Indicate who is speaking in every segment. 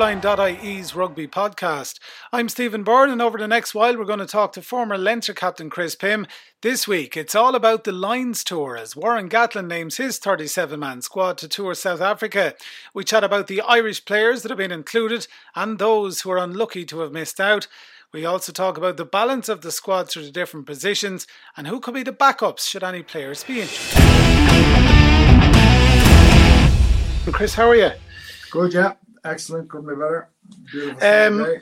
Speaker 1: scoreline.ie's rugby podcast. I'm Stephen Byrne, and over the next while, we're going to talk to former Leinster captain Chris Pim. This week, it's all about the Lions Tour as Warren Gatland names his 37 man squad to tour South Africa. We chat about the Irish players that have been included and those who are unlucky to have missed out. We also talk about the balance of the squad through the different positions and who could be the backups should any players be injured. Chris, how are you?
Speaker 2: Good, yeah. Excellent. Couldn't be better. Beautiful
Speaker 1: Um,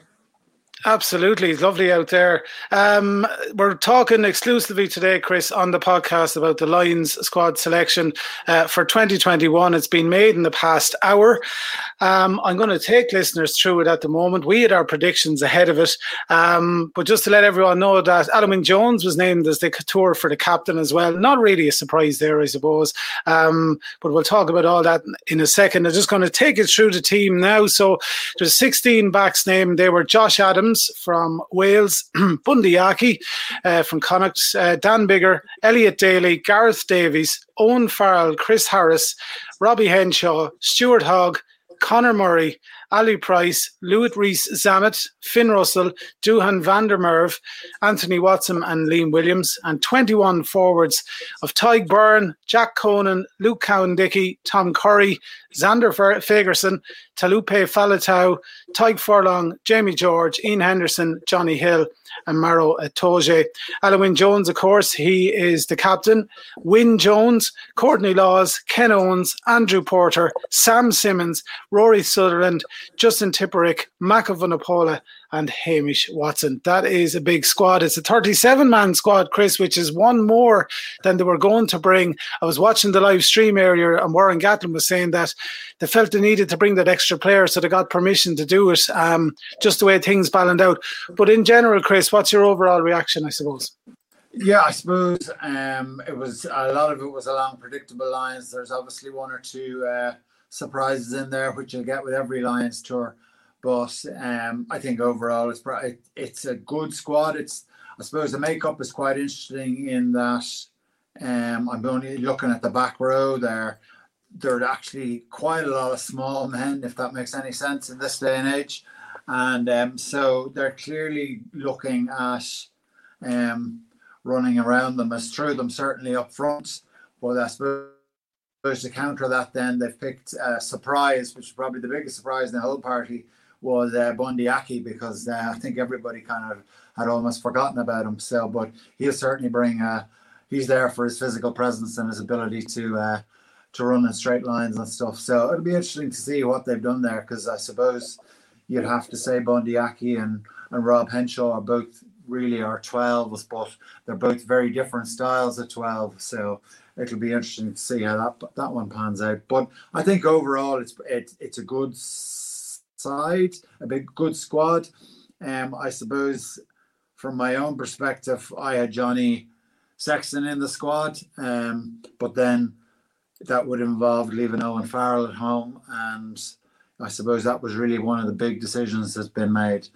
Speaker 1: Absolutely, it's lovely out there. Um, we're talking exclusively today, Chris, on the podcast about the Lions squad selection uh, for 2021. It's been made in the past hour. Um, I'm going to take listeners through it at the moment. We had our predictions ahead of it, um, but just to let everyone know that Wyn Jones was named as the tour for the captain as well. Not really a surprise there, I suppose. Um, but we'll talk about all that in a second. I'm just going to take it through the team now. So there's 16 backs named. They were Josh Adams. From Wales, Bundee Aki uh, from Connacht, uh, Dan Biggar, Elliot Daly, Gareth Davies, Owen Farrell, Chris Harris, Robbie Henshaw, Stuart Hogg, Conor Murray, Ali Price, Louis Rees Zammit, Finn Russell, Duhan van der Merwe, Anthony Watson, and Liam Williams, and 21 forwards of Tadhg Beirne, Jack Conan, Luke Cowan-Dickie, Tom Curry, Zander Fagerson, Taulupe Faletau, Tadhg Furlong, Jamie George, Ian Henderson, Jonny Hill, and Maro Itoje. Alun Wyn Jones, of course, he is the captain. Wyn Jones, Courtney Lawes, Ken Owens, Andrew Porter, Sam Simmonds, Rory Sutherland, Justin Tipuric, Mako Vunipola, and Hamish Watson. That is a big squad. It's a 37 man squad, Chris, which is one more than they were going to bring. I was watching the live stream earlier, and Warren Gatland was saying that they felt they needed to bring that extra player, so they got permission to do it, um, just the way things balanced out. But in general, Chris, what's your overall reaction, I suppose?
Speaker 2: Yeah, I suppose um, it was a lot of it was along predictable lines. There's obviously one or two uh, surprises in there, which you'll get with every Lions tour. But um, I think overall it's it's a good squad. It's I suppose the makeup is quite interesting in that um, I'm only looking at the back row there. There are actually quite a lot of small men, if that makes any sense in this day and age. And um, so they're clearly looking at um, running around them as through them, certainly up front. But I suppose to counter that, then they've picked a surprise, which is probably the biggest surprise in the whole party, was uh, Bundee Aki because uh, I think everybody kind of had almost forgotten about him. So, but he'll certainly bring. Uh, he's there for his physical presence and his ability to uh, to run in straight lines and stuff. So it'll be interesting to see what they've done there because I suppose you'd have to say Bundee Aki and and Rob Henshaw are both really are 12s, but they're both very different styles of 12. So it'll be interesting to see how that that one pans out. But I think overall it's it, it's a good side, a big good squad. Um, I suppose from my own perspective, I had Johnny Sexton in the squad, um, but then that would involve leaving Owen Farrell at home, and I suppose that was really one of the big decisions that's been made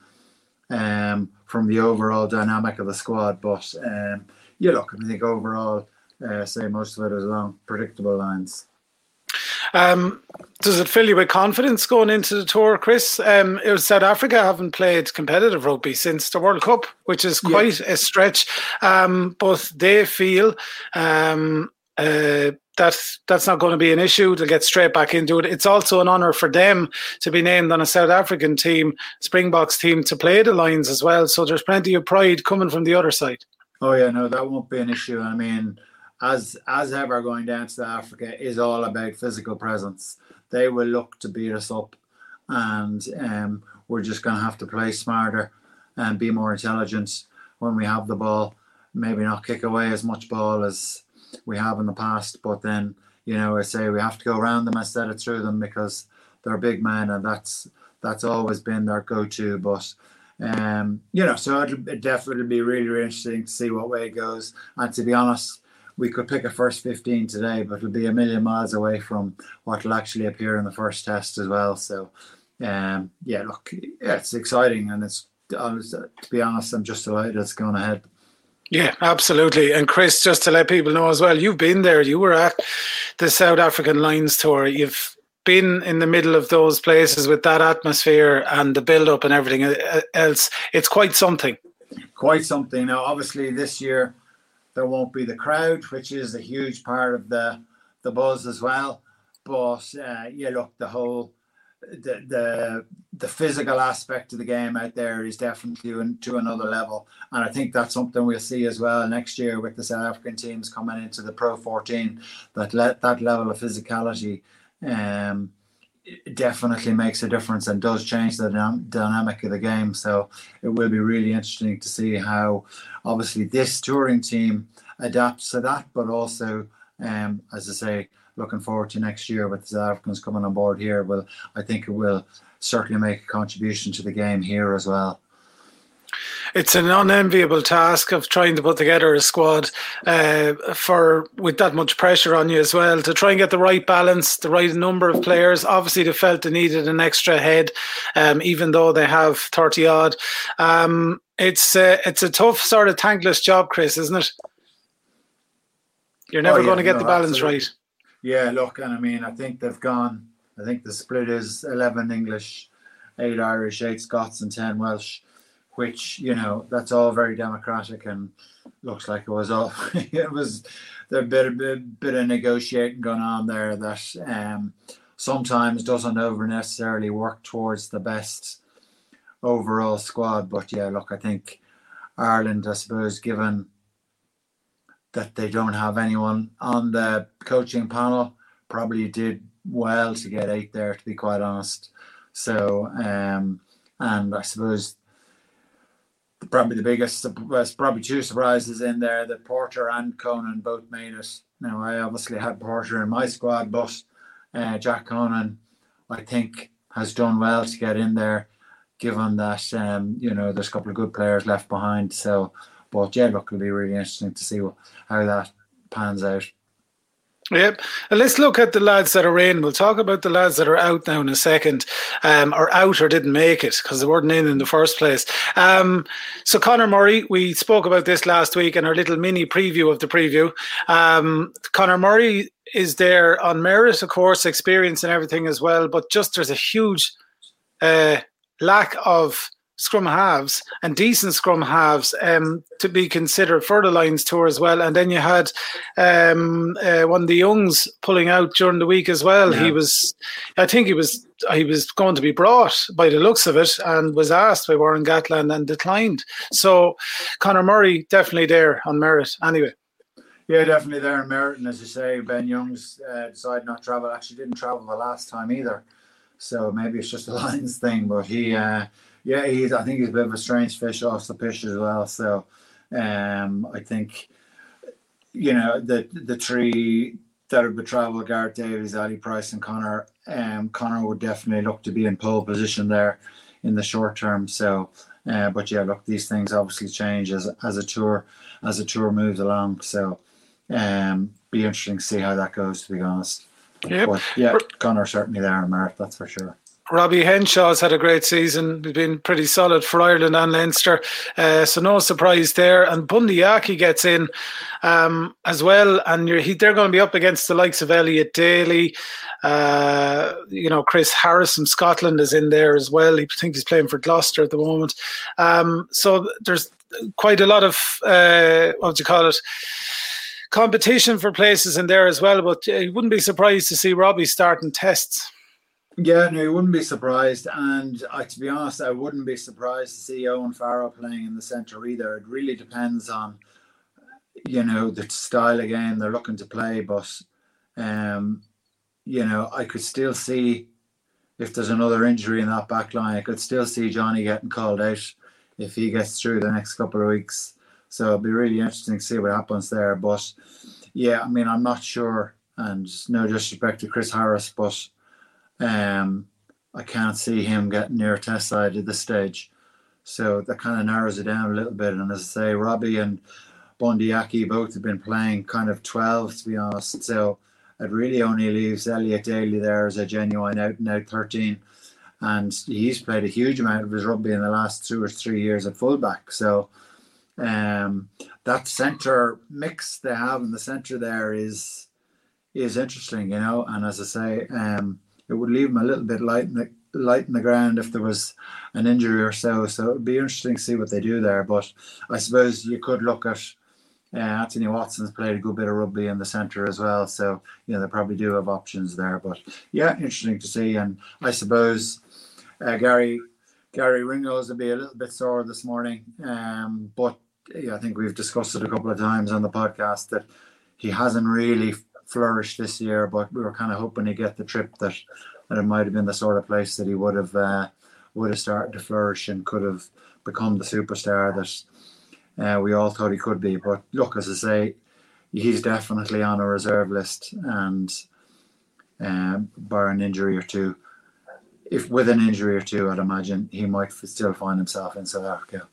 Speaker 2: um, from the overall dynamic of the squad. But um, yeah, look, I think overall, uh, say most of it is along predictable lines.
Speaker 1: Um, does it fill you with confidence going into the tour, Chris? Um, South Africa haven't played competitive rugby since the World Cup, which is quite yeah. a stretch. Um, but they feel um, uh, that that's not going to be an issue. to get straight back into it. It's also an honour for them to be named on a South African team, Springboks team, to play the Lions as well. So there's plenty of pride coming from the other side.
Speaker 2: Oh yeah, no, that won't be an issue. I mean as as ever going down to Africa is all about physical presence. They will look to beat us up, and um, we're just going to have to play smarter and be more intelligent when we have the ball. Maybe not kick away as much ball as we have in the past, but then you know I say we have to go around them instead of through them because they're big men, and that's that's always been their go-to. But um, you know, so it'll, it'll definitely be really, really interesting to see what way it goes. And to be honest, we could pick a first 15 today, but it'll be a million miles away from what will actually appear in the first test as well. So, um, yeah, look, yeah, it's exciting, and it's to be honest, I'm just delighted it's going ahead.
Speaker 1: Yeah, absolutely. And Chris, just to let people know as well, you've been there. You were at the South African Lions tour. You've been in the middle of those places with that atmosphere and the build up and everything uh, else, it's quite something.
Speaker 2: Quite something. Now, obviously, this year there won't be the crowd, which is a huge part of the the buzz as well. But uh, yeah, look, the whole the the the physical aspect of the game out there is definitely to another level, and I think that's something we'll see as well next year with the South African teams coming into the Pro 14. That let that level of physicality um, definitely makes a difference and does change the dynamic of the game. So it will be really interesting to see how, obviously, this touring team adapts to that, but also, um, as I say, looking forward to next year with the South Africans coming on board here. Well, I think it will certainly make a contribution to the game here as well
Speaker 1: it's an unenviable task of trying to put together a squad uh, for with that much pressure on you as well to try and get the right balance, the right number of players. Obviously, they felt they needed an extra head, um, even though they have thirty odd. Um, it's uh, it's a tough sort of thankless job, Chris, isn't it? You're never oh, yeah, going to get no, the balance absolutely. right.
Speaker 2: Yeah, look, and I mean, I think they've gone. I think the split is eleven English, eight Irish, eight Scots, and ten Welsh which you know that's all very democratic and looks like it was all it was there a bit a bit, bit of negotiating going on there that um, sometimes doesn't over necessarily work towards the best overall squad. But yeah, look, I think Ireland, I suppose, given that they don't have anyone on the coaching panel, probably did well to get eight there, to be quite honest. So, um, and I suppose probably the biggest, probably two surprises in there that Porter and Conan both made it. Now, I obviously had Porter in my squad, but uh, Jack Conan, I think, has done well to get in there, given that, um, you know, there's a couple of good players left behind. So, but yeah, look, it'll be really interesting to see what, how that pans out.
Speaker 1: Yep. And let's look at the lads that are in. We'll talk about the lads that are out now in a second, um, or out or didn't make it because they weren't in in the first place. Um, so, Conor Murray, we spoke about this last week in our little mini preview of the preview. Um, Conor Murray is there on merit, of course, experience and everything as well, but just there's a huge uh, lack of scrum halves and decent scrum halves um, to be considered for the Lions tour as well. And then you had um, uh, one of the youngs pulling out during the week as well. Yeah. He was, I think he was, he was going to be brought by the looks of it, and was asked by Warren Gatland and declined. So Conor Murray definitely there on merit. Anyway.
Speaker 2: Yeah, definitely there in merit, and as you say, Ben Youngs uh, decided not to travel. Actually, didn't travel the last time either, so maybe it's just a Lions thing. But he uh, yeah, he's. I think he's a bit of a strange fish off the pitch as well. So, um, I think, you know, the the three that would be travel Gareth Davies, Ali Price, and Conor. Um, Conor would definitely look to be in pole position there in the short term. So, uh, but yeah, look, these things obviously change as as a tour as a tour moves along. So, um, be interesting to see how that goes. To be honest. Yep. But yeah, Conor certainly there in Merit, that's for sure.
Speaker 1: Robbie Henshaw's had a great season. He's been pretty solid for Ireland and Leinster. Uh, so no surprise there. And Bundee Aki gets in um, as well. And he, they're going to be up against the likes of Elliot Daly. Uh, you know, Chris Harris from Scotland is in there as well. I think he's playing for Gloucester at the moment. Um, so there's quite a lot of, uh, what do you call it? Competition for places in there as well. But uh, you wouldn't be surprised to see Robbie starting tests.
Speaker 2: Yeah, no, you wouldn't be surprised. And I, to be honest, I wouldn't be surprised to see Owen Farrell playing in the centre either. It really depends on, you know, the style of game they're looking to play. But, um, you know, I could still see if there's another injury in that back line, I could still see Johnny getting called out if he gets through the next couple of weeks. So it'll be really interesting to see what happens there. But yeah, I mean, I'm not sure. And no disrespect to Chris Harris, but um, I can't see him getting near test side at this stage. So that kind of narrows it down a little bit. And as I say, Robbie and Bundee Aki both have been playing kind of 12, to be honest. So it really only leaves Elliot Daly there as a genuine out and out 13. And he's played a huge amount of his rugby in the last two or three years at fullback. So um, that centre mix they have in the centre there is is interesting, you know. And as I say, um, it would leave them a little bit light in the light in the ground if there was an injury or so. So it'd be interesting to see what they do there. But I suppose you could look at uh, Anthony Watson's played a good bit of rugby in the centre as well. So you know they probably do have options there. But yeah, interesting to see. And I suppose uh, Garry Garry Ringrose will be a little bit sore this morning. Um, but yeah, I think we've discussed it a couple of times on the podcast that he hasn't really flourished this year, but we were kind of hoping to get the trip that, that it might have been the sort of place that he would have uh, would have started to flourish and could have become the superstar that uh, we all thought he could be. But look, as I say, he's definitely on a reserve list, and um, bar an injury or two, if with an injury or two, I'd imagine he might still find himself in South Africa.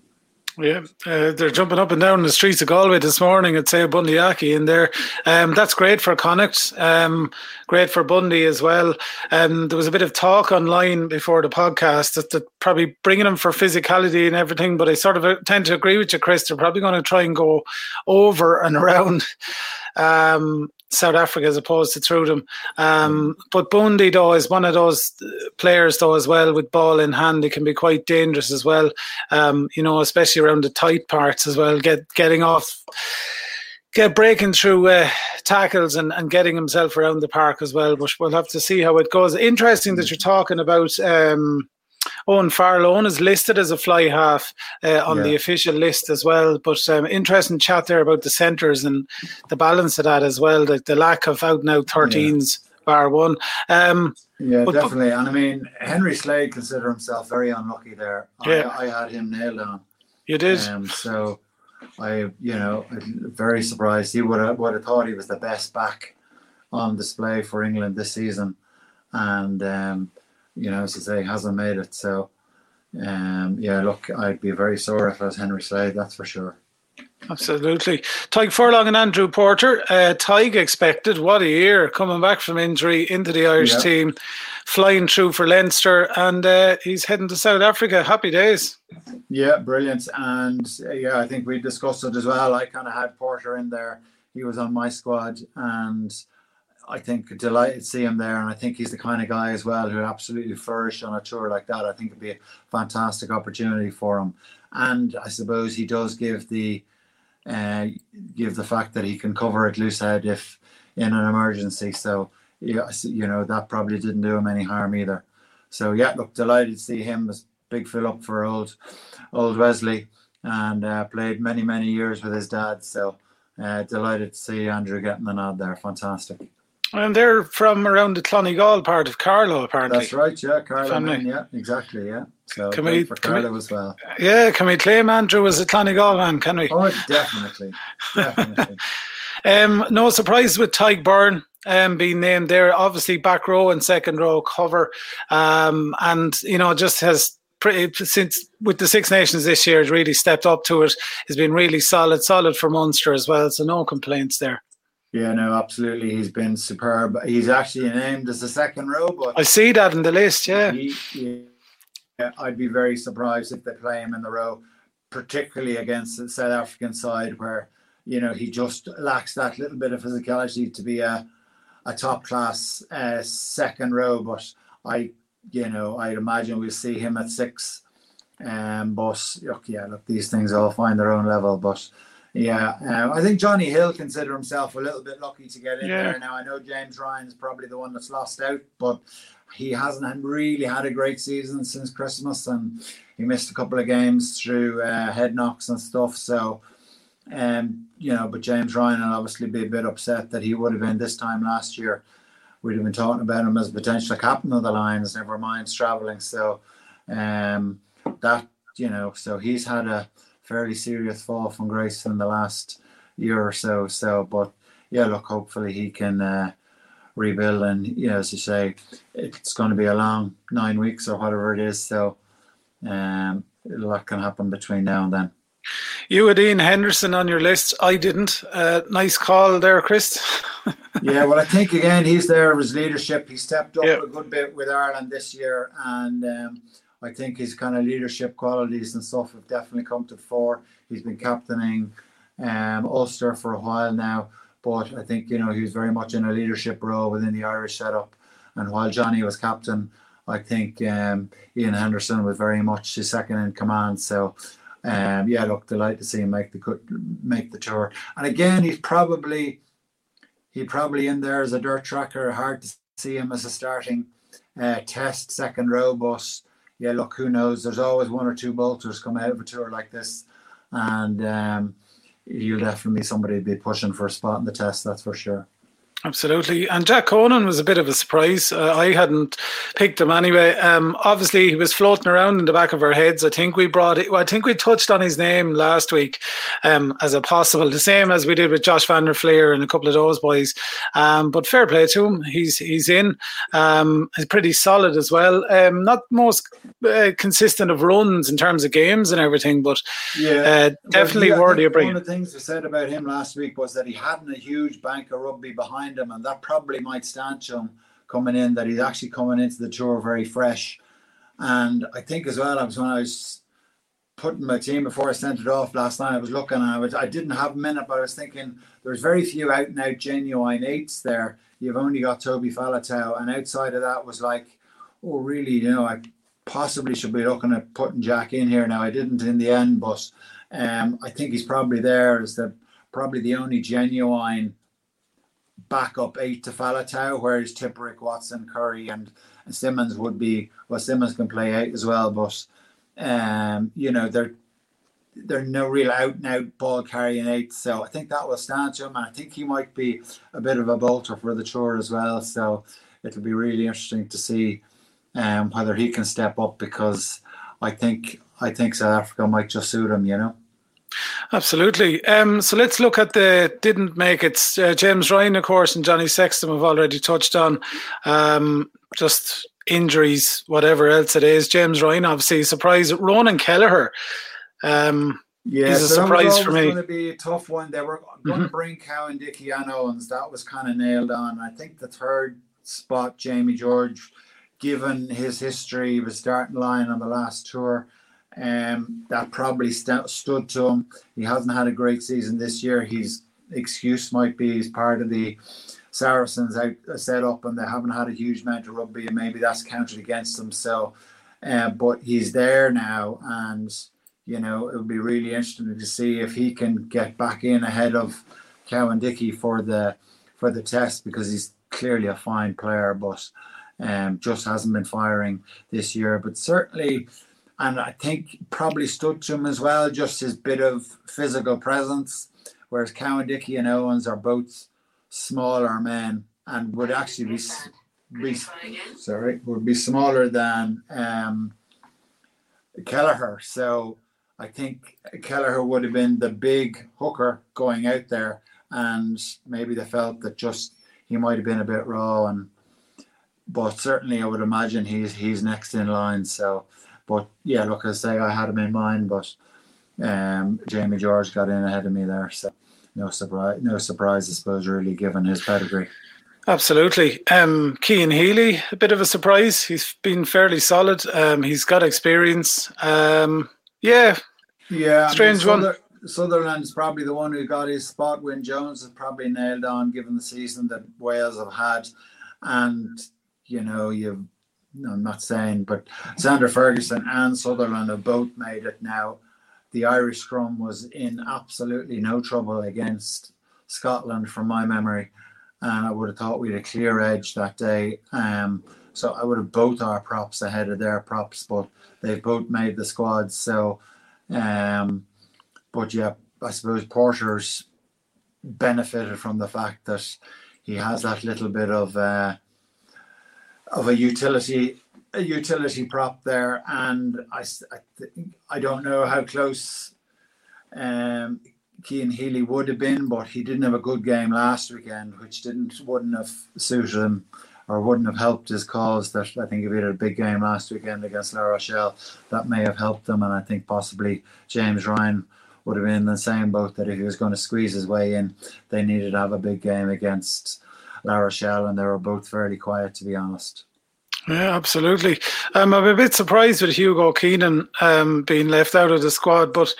Speaker 1: Yeah, uh, they're jumping up and down the streets of Galway this morning at say Bundee Aki in there. Um, that's great for Connacht, um, great for Bundee as well. Um, there was a bit of talk online before the podcast that, that probably bringing them for physicality and everything, but I sort of uh, tend to agree with you, Chris. They're probably going to try and go over and around um, South Africa as opposed to through them. Um, but Bundee though is one of those players though as well with ball in hand. He can be quite dangerous as well. Um, you know, especially around the tight parts as well. Get getting off, get breaking through uh, tackles and, and getting himself around the park as well. But we'll have to see how it goes. Interesting that you're talking about. Um, Owen Farrell. is listed as a fly half uh, on yeah. the official list as well. But um, interesting chat there about the centres and the balance of that as well. The, the lack of out out 13s, yeah. bar one. Um,
Speaker 2: yeah, but, definitely. And I mean, Henry Slade considered himself very unlucky there. Yeah. I, I had him nailed on.
Speaker 1: You did.
Speaker 2: Um, so I, you know, very surprised. He would have, would have thought he was the best back on display for England this season. And um, you know, as I say, hasn't made it. So, um, yeah, look, I'd be very sore if I was Henry Slade, that's for sure.
Speaker 1: Absolutely. Tadhg Furlong and Andrew Porter. Uh, Tadhg expected, what a year, coming back from injury into the Irish yeah. team, flying through for Leinster, and uh, he's heading to South Africa. Happy days.
Speaker 2: Yeah, brilliant. And uh, yeah, I think we discussed it as well. I kind of had Porter in there. He was on my squad, and I think delighted to see him there, and I think he's the kind of guy as well who absolutely flourish on a tour like that. I think it'd be a fantastic opportunity for him, and I suppose he does give the uh, give the fact that he can cover at loose head if in an emergency. So you know that probably didn't do him any harm either. So yeah, look, delighted to see him as big fill up for old old Wesley, and uh, played many many years with his dad. So uh, delighted to see Andrew getting the nod there. Fantastic.
Speaker 1: And they're from around the Clonegal part of Carlow, apparently.
Speaker 2: That's right, yeah, Carlow. Man, yeah, exactly, yeah. So can we, for Carlow as well.
Speaker 1: Yeah, can we claim Andrew as a Clonegal man? Can we?
Speaker 2: Oh, definitely, definitely.
Speaker 1: um, no surprise with Tadhg Beirne um, being named there. Obviously, back row and second row cover, um, and you know just has pretty since with the Six Nations this year has really stepped up to it. it. Has been really solid, solid for Munster as well. So no complaints there.
Speaker 2: Yeah, no, absolutely. He's been superb. He's actually named as the second row, but
Speaker 1: I see that in the list. Yeah.
Speaker 2: He, yeah, I'd be very surprised if they play him in the row, particularly against the South African side, where you know he just lacks that little bit of physicality to be a a top class uh, second row. But I, you know, I'd imagine we'll see him at six. Um, but look, yeah, look, these things all find their own level, but yeah, um, I think Jonny Hill consider himself a little bit lucky to get in yeah. there. Now I know James Ryan's probably the one that's lost out, but he hasn't really had a great season since Christmas, and he missed a couple of games through uh, head knocks and stuff. So, um, you know, but James Ryan will obviously be a bit upset that he would have been this time last year. We'd have been talking about him as potential captain of the Lions, never mind traveling. So, um, that you know, so he's had a fairly serious fall from grace in the last year or so. So, but yeah, look, hopefully he can uh, rebuild. And you know, as you say, it's going to be a long nine weeks or whatever it is. So, um, a lot can happen between now and then.
Speaker 1: You had Ian Henderson on your list. I didn't. Uh, nice call there, Chris.
Speaker 2: yeah, well, I think again he's there his leadership. He stepped up a good bit with Ireland this year, and um, I think his kind of leadership qualities and stuff have definitely come to fore. He's been captaining um, Ulster for a while now, but I think you know he was very much in a leadership role within the Irish setup, And while Johnny was captain, I think um, Ian Henderson was very much his second in command. So, um, yeah, look, delight to see him make the make the tour. And again, he's probably he probably in there as a dirt tracker. Hard to see him as a starting uh, test second row, but yeah, look, who knows? There's always one or two bolters come out of a tour like this, and um, you'll definitely somebody be pushing for a spot in the test. That's for sure.
Speaker 1: Absolutely. And Jack Conan was a bit of a surprise. Uh, I hadn't picked him anyway. Um, obviously, he was floating around in the back of our heads. I think we brought it, I think we touched on his name last week um, as a possible, the same as we did with Josh van der Flier and a couple of those boys. Um, but fair play to him. He's he's in. Um, he's pretty solid as well. Um, not most uh, consistent of runs in terms of games and everything, but yeah, uh, definitely well, yeah, worthy of bringing.
Speaker 2: One of the things we said about him last week was that he hadn't a huge bank of rugby behind behind him, and that probably might stand to him coming in. That he's actually coming into the tour very fresh, and I think as well. I was when I was putting my team before I sent it off last night. I was looking, and I was I didn't have a minute, but I was thinking there's very few out and out genuine eights there. You've only got Toby Faletau, and outside of that was like, oh really? You know, I possibly should be looking at putting Jack in here now. I didn't in the end, but um, I think he's probably there as the probably the only genuine backup eight to Faletau, whereas Tipuric, Watson, Curry, and, and Simmonds would be well. Simmonds can play eight as well, but um, you know they're they're no real out and out ball carrying eight. So I think that will stand to him, and I think he might be a bit of a bolter for the tour as well. So it'll be really interesting to see um, whether he can step up because I think I think South Africa might just suit him. You know.
Speaker 1: Absolutely. Um, so let's look at the didn't make it. Uh, James Ryan, of course, and Johnny Sexton have already touched on. Um, just injuries, whatever else it is. James Ryan, obviously, surprise. Ronan Kelleher. Um, yeah, he's a surprise for me.
Speaker 2: Going to be a tough one. They were going mm-hmm. to bring Cowan-Dickie and Owens. That was kind of nailed on. I think the third spot, Jamie George, given his history, was starting line on the last tour. Um, that probably st- stood to him. He hasn't had a great season this year. His excuse might be he's part of the Saracens out uh, set up and they haven't had a huge amount of rugby, and maybe that's counted against them. So, uh, but he's there now, and you know it would be really interesting to see if he can get back in ahead of Cowan-Dickie for the for the test because he's clearly a fine player, but um, just hasn't been firing this year. But certainly and I think probably stood to him as well, just his bit of physical presence. Whereas Cowan-Dickie and Owens are both smaller men and would actually be, be sorry would be smaller than um, Kelleher. So I think Kelleher would have been the big hooker going out there, and maybe they felt that just he might have been a bit raw and. But certainly, I would imagine he's he's next in line. So but yeah, look, I say I had him in mind, but um, Jamie George got in ahead of me there, so no surprise, no surprise, I suppose, really, given his pedigree.
Speaker 1: Absolutely. Um, Cian Healy, a bit of a surprise. He's been fairly solid. Um, he's got experience. Um, yeah.
Speaker 2: Yeah.
Speaker 1: Strange I mean,
Speaker 2: one. Sutherland's probably the one who got his spot. Wyn Jones is probably nailed on, given the season that Wales have had, and you know you've I'm not saying, but Zander Fagerson and Sutherland have both made it now. The Irish scrum was in absolutely no trouble against Scotland, from my memory, and I would have thought we had a clear edge that day. Um, so I would have both our props ahead of their props, but they've both made the squad. So, um, but yeah, I suppose Porter's benefited from the fact that he has that little bit of. Uh, of a utility a utility prop there, and I I, I don't know how close um, Cian Healy would have been, but he didn't have a good game last weekend, which didn't wouldn't have suited him or wouldn't have helped his cause. That I think if he had a big game last weekend against La Rochelle, that may have helped them, and I think possibly James Ryan would have been in the same boat that if he was going to squeeze his way in, they needed to have a big game against La Rochelle, and they were both fairly quiet, to be honest.
Speaker 1: Yeah, absolutely. Um, I'm a bit surprised with Hugo Keenan um, being left out of the squad, but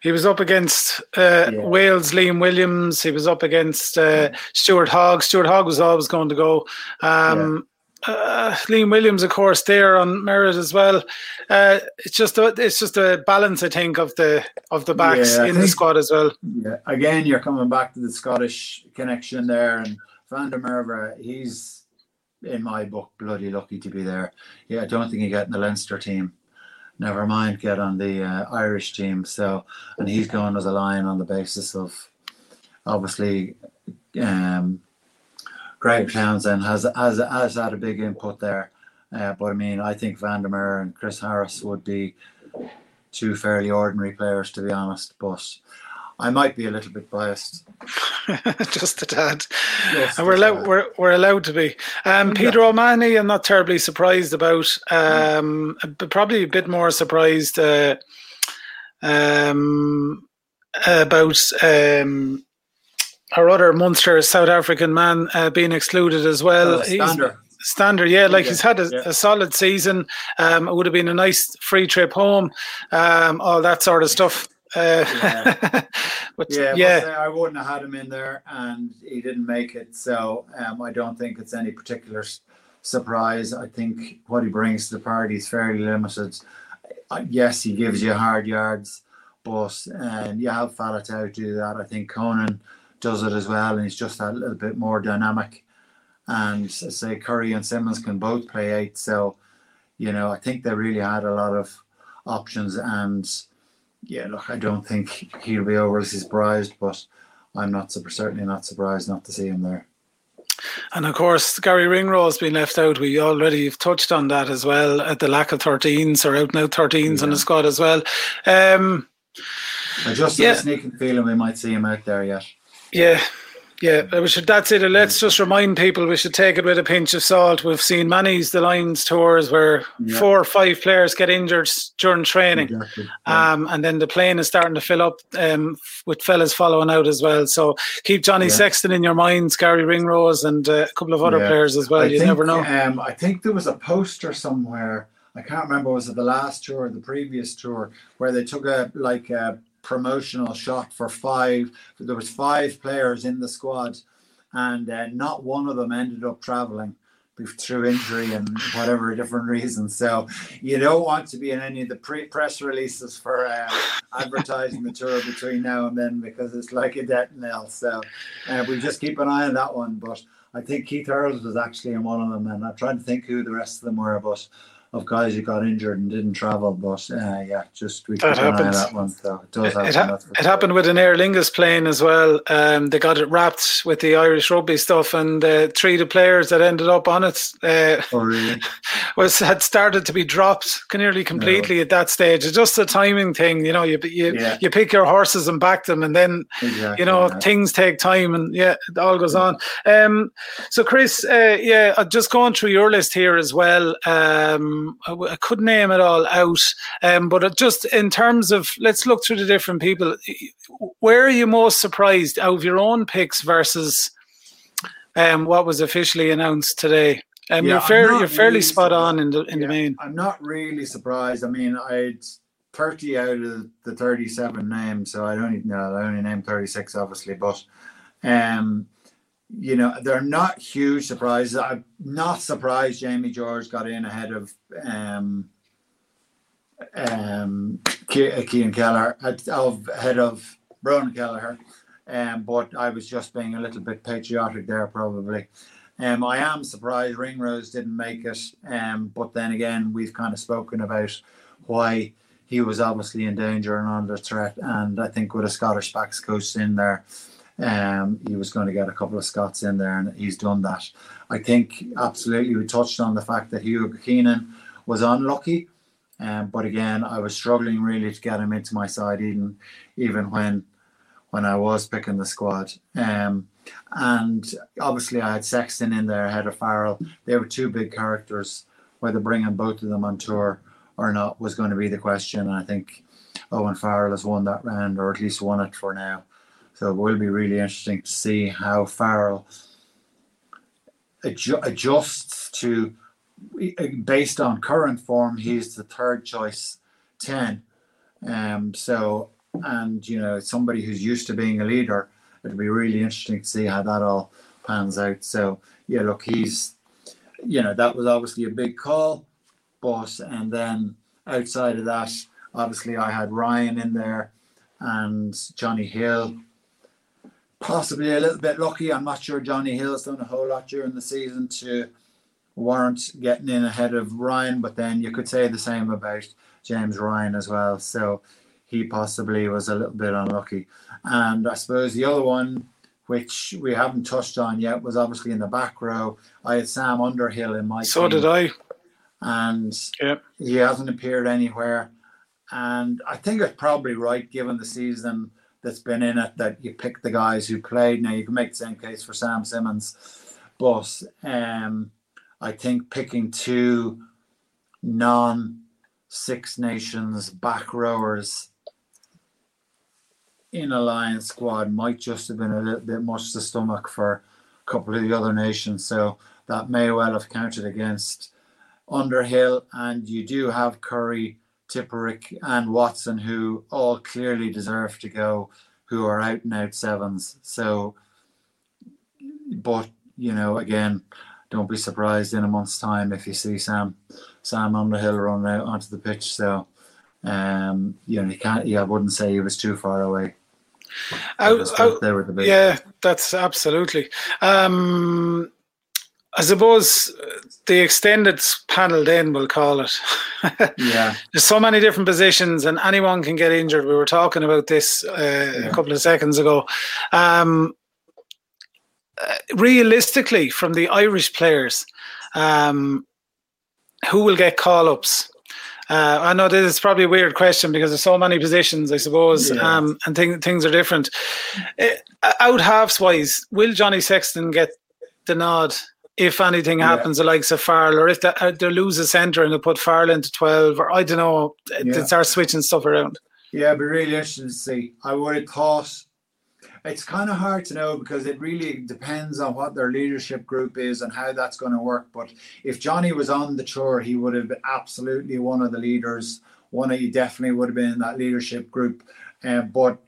Speaker 1: he was up against uh, yeah. Wales, Liam Williams. He was up against uh, Stuart Hogg. Stuart Hogg was always going to go. Um, uh, Liam Williams, of course, there on merit as well. Uh, it's just a, it's just a balance, I think, of the of the backs yeah, in think, the squad as well.
Speaker 2: Yeah, again, you're coming back to the Scottish connection there, and Van der Merwe, he's in my book bloody lucky to be there. Yeah, I don't think he get in the Leinster team. Never mind get on the uh, Irish team. So, and he's going as a lion on the basis of obviously um, Greg Townsend has has has had a big input there. Uh, but I mean, I think van der Merwe and Chris Harris would be two fairly ordinary players, to be honest. But I might be a little bit biased.
Speaker 1: Just a tad. Just and we're allowed, we're, we're allowed to be. Um, Peter O'Mahony, I'm not terribly surprised about. Um, mm. Probably a bit more surprised uh, um, about um, our other Munster South African man uh, being excluded as well.
Speaker 2: Uh. Stander,
Speaker 1: yeah, like yeah, he's had a, yeah. a solid season. Um, it would have been a nice free trip home, um, all that sort of stuff. Uh,
Speaker 2: yeah, but, yeah, yeah. I wouldn't have had him in there, and he didn't make it. So um, I don't think it's any particular surprise. I think what he brings to the party is fairly limited. Yes, he gives you hard yards, but and you have Faletau do that. I think Conan does it as well, and he's just that little bit more dynamic. And say Curry and Simmonds can both play eight, so you know I think they really had a lot of options. And yeah, look, I don't think he'll be overly surprised, but I'm not super certainly not surprised not to see him there.
Speaker 1: And of course, Garry Ringrose has been left out. We already have touched on that as well. At the lack of 13s or out now 13s yeah. on the squad as well. Um,
Speaker 2: I just yeah. have a sneaking feeling we might see him out there yet.
Speaker 1: Yeah, yeah, we should. That's it. Let's just remind people we should take it with a pinch of salt. We've seen many's the Lions tours where yeah. four or five players get injured during training, exactly. yeah. um, and then the plane is starting to fill up um, with fellas following out as well. So keep Johnny yeah. Sexton in your minds, Garry Ringrose, and uh, a couple of other players as well. I you
Speaker 2: think,
Speaker 1: never know.
Speaker 2: Um, I think there was a poster somewhere. I can't remember was it the last tour or the previous tour where they took a like a promotional shot for five. There was five players in the squad, and uh, not one of them ended up traveling through injury and whatever different reasons. So you don't want to be in any of the pre- press releases for uh, advertising the tour between now and then because it's like a death knell. So uh, we just keep an eye on that one. But I think Keith Earls was actually in one of them, and I'm trying to think who the rest of them were, but of guys who got injured and didn't travel. But uh, yeah, just we that happens. that one. So it does happen.
Speaker 1: It, it happened with an Aer Lingus plane as well. Um, they got it wrapped with the Irish rugby stuff, and uh, three of the players that ended up on it uh,
Speaker 2: oh, really?
Speaker 1: was had started to be dropped nearly completely no. at that stage. It's just a timing thing, you know. You you yeah. you pick your horses and back them, and then exactly, you know yeah. things take time, and yeah, it all goes on. Um, so Chris, uh, yeah, just going through your list here as well. Um, I couldn't name it all out, um, but just in terms of let's look through the different people. Where are you most surprised out of your own picks versus um, what was officially announced today? Um, yeah, you're, fair, you're fairly really spot on in the in yeah, the main.
Speaker 2: I'm not really surprised. I mean, I'd 30 out of the 37 names, so I don't even know. I only named 36, obviously, but um, you know, they're not huge surprises. I'm not surprised Jamie George got in ahead of um, um, Cian Kelleher, of ahead of Ronan Kelleher. Um, but I was just being a little bit patriotic there, probably. Um, I am surprised Ringrose didn't make it. Um, but then again, we've kind of spoken about why he was obviously in danger and under threat. And I think with a Scottish backs coach in there, um, he was going to get a couple of Scots in there, and he's done that. I think absolutely we touched on the fact that Hugh Keenan was unlucky, um, but again, I was struggling really to get him into my side, even even when when I was picking the squad. Um, and obviously, I had Sexton in there ahead of Farrell. They were two big characters. Whether bringing both of them on tour or not was going to be the question. And I think Owen Farrell has won that round, or at least won it for now. So it will be really interesting to see how Farrell adju- adjusts to, based on current form, he's the third choice 10. Um, so, and you know, somebody who's used to being a leader, it'll be really interesting to see how that all pans out. So, yeah, look, he's you know, that was obviously a big call. But, and then outside of that, obviously I had Ryan in there and Jonny Hill. Possibly a little bit lucky. I'm not sure Jonny Hill's done a whole lot during the season to warrant getting in ahead of Ryan, but then you could say the same about James Ryan as well. So he possibly was a little bit unlucky. And I suppose the other one, which we haven't touched on yet, was obviously in the back row. I had Sam Underhill in my
Speaker 1: So
Speaker 2: team,
Speaker 1: did I.
Speaker 2: and
Speaker 1: Yeah.
Speaker 2: he hasn't appeared anywhere. And I think it's probably right, given the season that's been in it, that you pick the guys who played. Now you can make the same case for Sam Simmonds, but um, I think picking two non Six Nations back rowers in a Lions squad might just have been a little bit much to stomach for a couple of the other nations. So that may well have counted against Underhill. And you do have Curry, Tipuric, and Watson, who all clearly deserve to go, who are out and out sevens. So, but, you know, again, don't be surprised in a month's time if you see Sam Sam Underhill run out onto the pitch. So, um, you know, you can't. Yeah, I wouldn't say he was too far away.
Speaker 1: Out, out,
Speaker 2: thought they the big.
Speaker 1: yeah, that's absolutely. Um, I suppose the extended panel, then we'll call it.
Speaker 2: yeah,
Speaker 1: There's so many different positions, and anyone can get injured. We were talking about this uh,
Speaker 2: Yeah.
Speaker 1: a couple of seconds ago. Um, uh, realistically, from the Irish players, um, who will get call ups? Uh, I know this is probably a weird question because there's so many positions, I suppose,
Speaker 2: Yeah.
Speaker 1: um, and thing, things are different. Uh, out halves wise, will Johnny Sexton get the nod if anything
Speaker 2: Yeah.
Speaker 1: happens, the likes of Farrell, or if they, uh, they lose a centre and they put Farrell into 12, or I don't know,
Speaker 2: Yeah.
Speaker 1: they start switching stuff around?
Speaker 2: yeah, it'd be really interesting to see. I would have thought it's kind of hard to know because it really depends on what their leadership group is and how that's going to work. But if Johnny was on the tour, he would have been absolutely one of the leaders. One of you definitely would have been in that leadership group. Um, but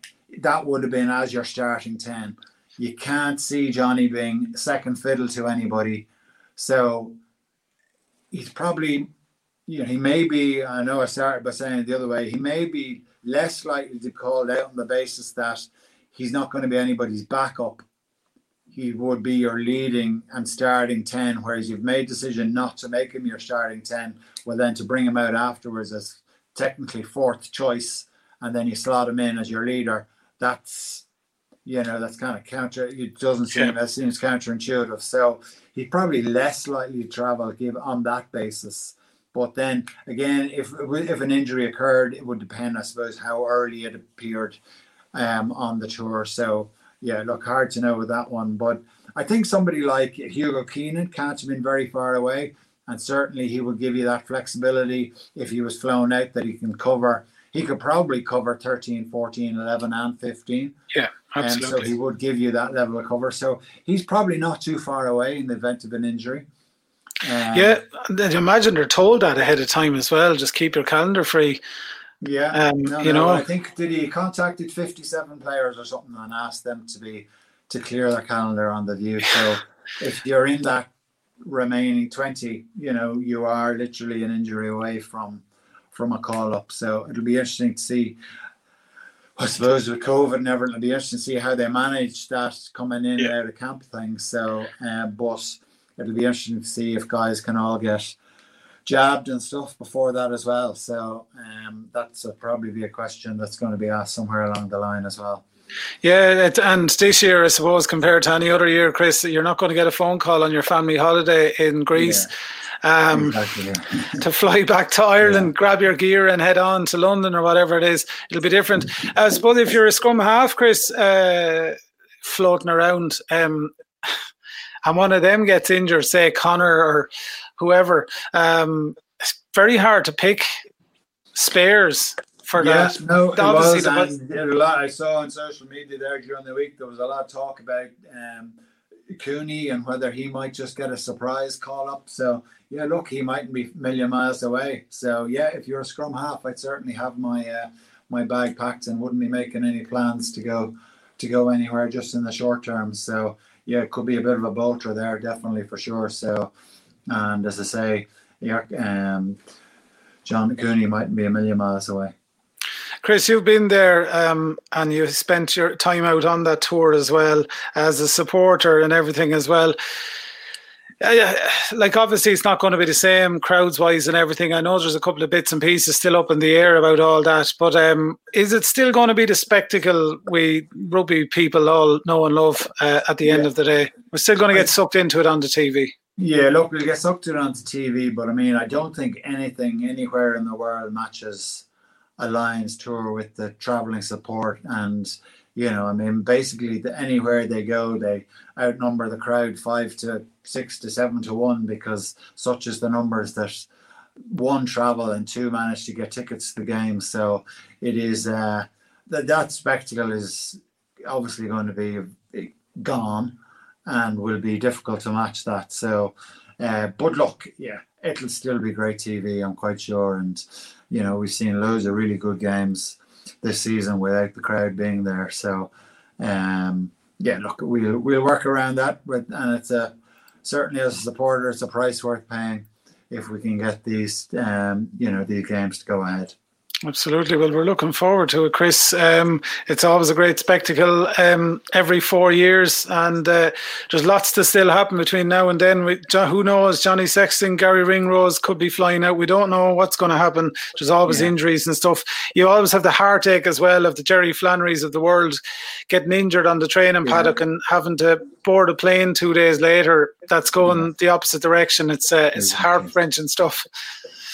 Speaker 2: that would have been as your starting 10. You can't see Johnny being second fiddle to anybody. So he's probably, you know, he may be, I know I started by saying it the other way, he may be less likely to call out on the basis that he's not going to be anybody's backup. He would be your leading and starting 10, whereas you've made decision not to make him your starting 10, well, then to bring him out afterwards as technically fourth choice, and then you slot him in as your leader. That's, you know, that's kind of counter, it doesn't seem,
Speaker 1: Yeah.
Speaker 2: that seems counterintuitive. So he's probably less likely to travel give on that basis. But then again, if if an injury occurred, it would depend, I suppose, how early it appeared um, on the tour. So yeah, look, hard to know with that one. But I think somebody like Hugo Keenan can't have been very far away, and certainly he would give you that flexibility if he was flown out that he can cover. He could probably cover 13, 14, 11, and 15.
Speaker 1: Yeah,
Speaker 2: And so he would give you that level of cover. So he's probably not too far away in the event of an injury. Um,
Speaker 1: yeah, and imagine they're told that ahead of time as well. Just keep your calendar free.
Speaker 2: Yeah,
Speaker 1: Um,
Speaker 2: no,
Speaker 1: you
Speaker 2: no,
Speaker 1: know-
Speaker 2: I think did he contacted fifty-seven players or something and asked them to be to clear their calendar on the view. So if you're in that remaining twenty, you know you are literally an injury away from from a call up. So it'll be interesting to see. I suppose with COVID and everything, it'll be interesting to see how they manage that coming in and out of camp thing. So, uh, but it'll be interesting to see if guys can all get jabbed and stuff before that as well. So um, that's a, probably be a question that's going to be asked somewhere along the line as well.
Speaker 1: Yeah, it, and this year, I suppose, compared to any other year, Chris, you're not going to get a phone call on your family holiday in Greece. Um,
Speaker 2: exactly. yeah.
Speaker 1: to fly back to Ireland, grab your gear, and head on to London or whatever it is. It'll be different. I suppose if you're a scrum half, Chris, uh, floating around, um, and one of them gets injured, say Conor or whoever, um, it's very hard to pick spares for
Speaker 2: Yeah,
Speaker 1: that.
Speaker 2: no, it
Speaker 1: Obviously
Speaker 2: was, and was a lot I saw on social media there during the week. There was a lot of talk about um, Cooney and whether he might just get a surprise call up. So yeah, look, he mightn't be a million miles away. So yeah, if you're a scrum half, I'd certainly have my uh, my bag packed and wouldn't be making any plans to go to go anywhere just in the short term. So yeah, it could be a bit of a bolter there, definitely for sure. So And as I say, um, John Cooney mightn't be a million miles away.
Speaker 1: Chris, you've been there um, and you spent your time out on that tour as well as a supporter and everything as well. Uh, like obviously it's not going to be the same crowds wise and everything. I know there's a couple of bits and pieces still up in the air about all that, but um, is it still going to be the spectacle we rugby people all know and love uh, at the end yeah. of the day? We're still going to get sucked into it on the TV.
Speaker 2: Yeah, look, we'll get sucked into it on the TV, but I mean, I don't think anything anywhere in the world matches a Lions tour with the traveling support and you know, I mean, basically, the, anywhere they go, they outnumber the crowd five to six to seven to one because such is the numbers that one travel and two manage to get tickets to the game. So it is uh, that that spectacle is obviously going to be gone and will be difficult to match that. So, uh, but look, yeah, it'll still be great TV. I'm quite sure, and you know, we've seen loads of really good games this season without the crowd being there. So, um, yeah, look, we'll we'll work around that, and it's a certainly as a supporter, it's a price worth paying if we can get these, um, you know, these games to go ahead.
Speaker 1: Absolutely. Well, we're looking forward to it, Chris. Um, it's always a great spectacle um, every four years, and uh, there's lots to still happen between now and then. We, who knows? Johnny Sexton, Garry Ringrose could be flying out. We don't know what's going to happen. There's always yeah. injuries and stuff. You always have the heartache as well of the Jerry Flannerys of the world getting injured on the training yeah. paddock and having to board a plane two days later. That's going yeah. the opposite direction. It's uh, it's heart wrenching stuff.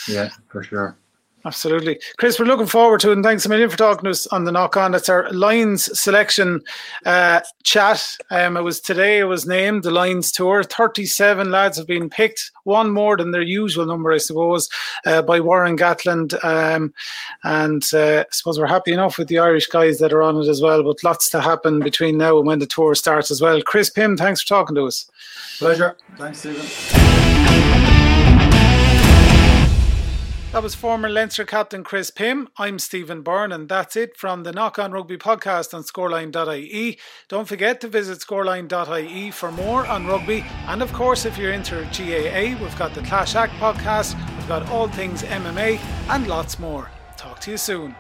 Speaker 2: Yeah, for sure.
Speaker 1: Absolutely. Chris, we're looking forward to it. And thanks a million for talking to us on the knock on. It's our Lions selection uh, chat. Um, it was today, it was named the Lions Tour. 37 lads have been picked, one more than their usual number, I suppose, uh, by Warren Gatland. Um, and uh, I suppose we're happy enough with the Irish guys that are on it as well, but lots to happen between now and when the tour starts as well. Chris Pim, thanks for talking to us.
Speaker 2: Pleasure. Thanks, Stephen.
Speaker 1: That was former Leinster captain Chris Pim. I'm Stephen Byrne, and that's it from the Knock On Rugby podcast on scoreline.ie. Don't forget to visit scoreline.ie for more on rugby. And of course, if you're into GAA, we've got the Clash Act podcast, we've got all things MMA, and lots more. Talk to you soon.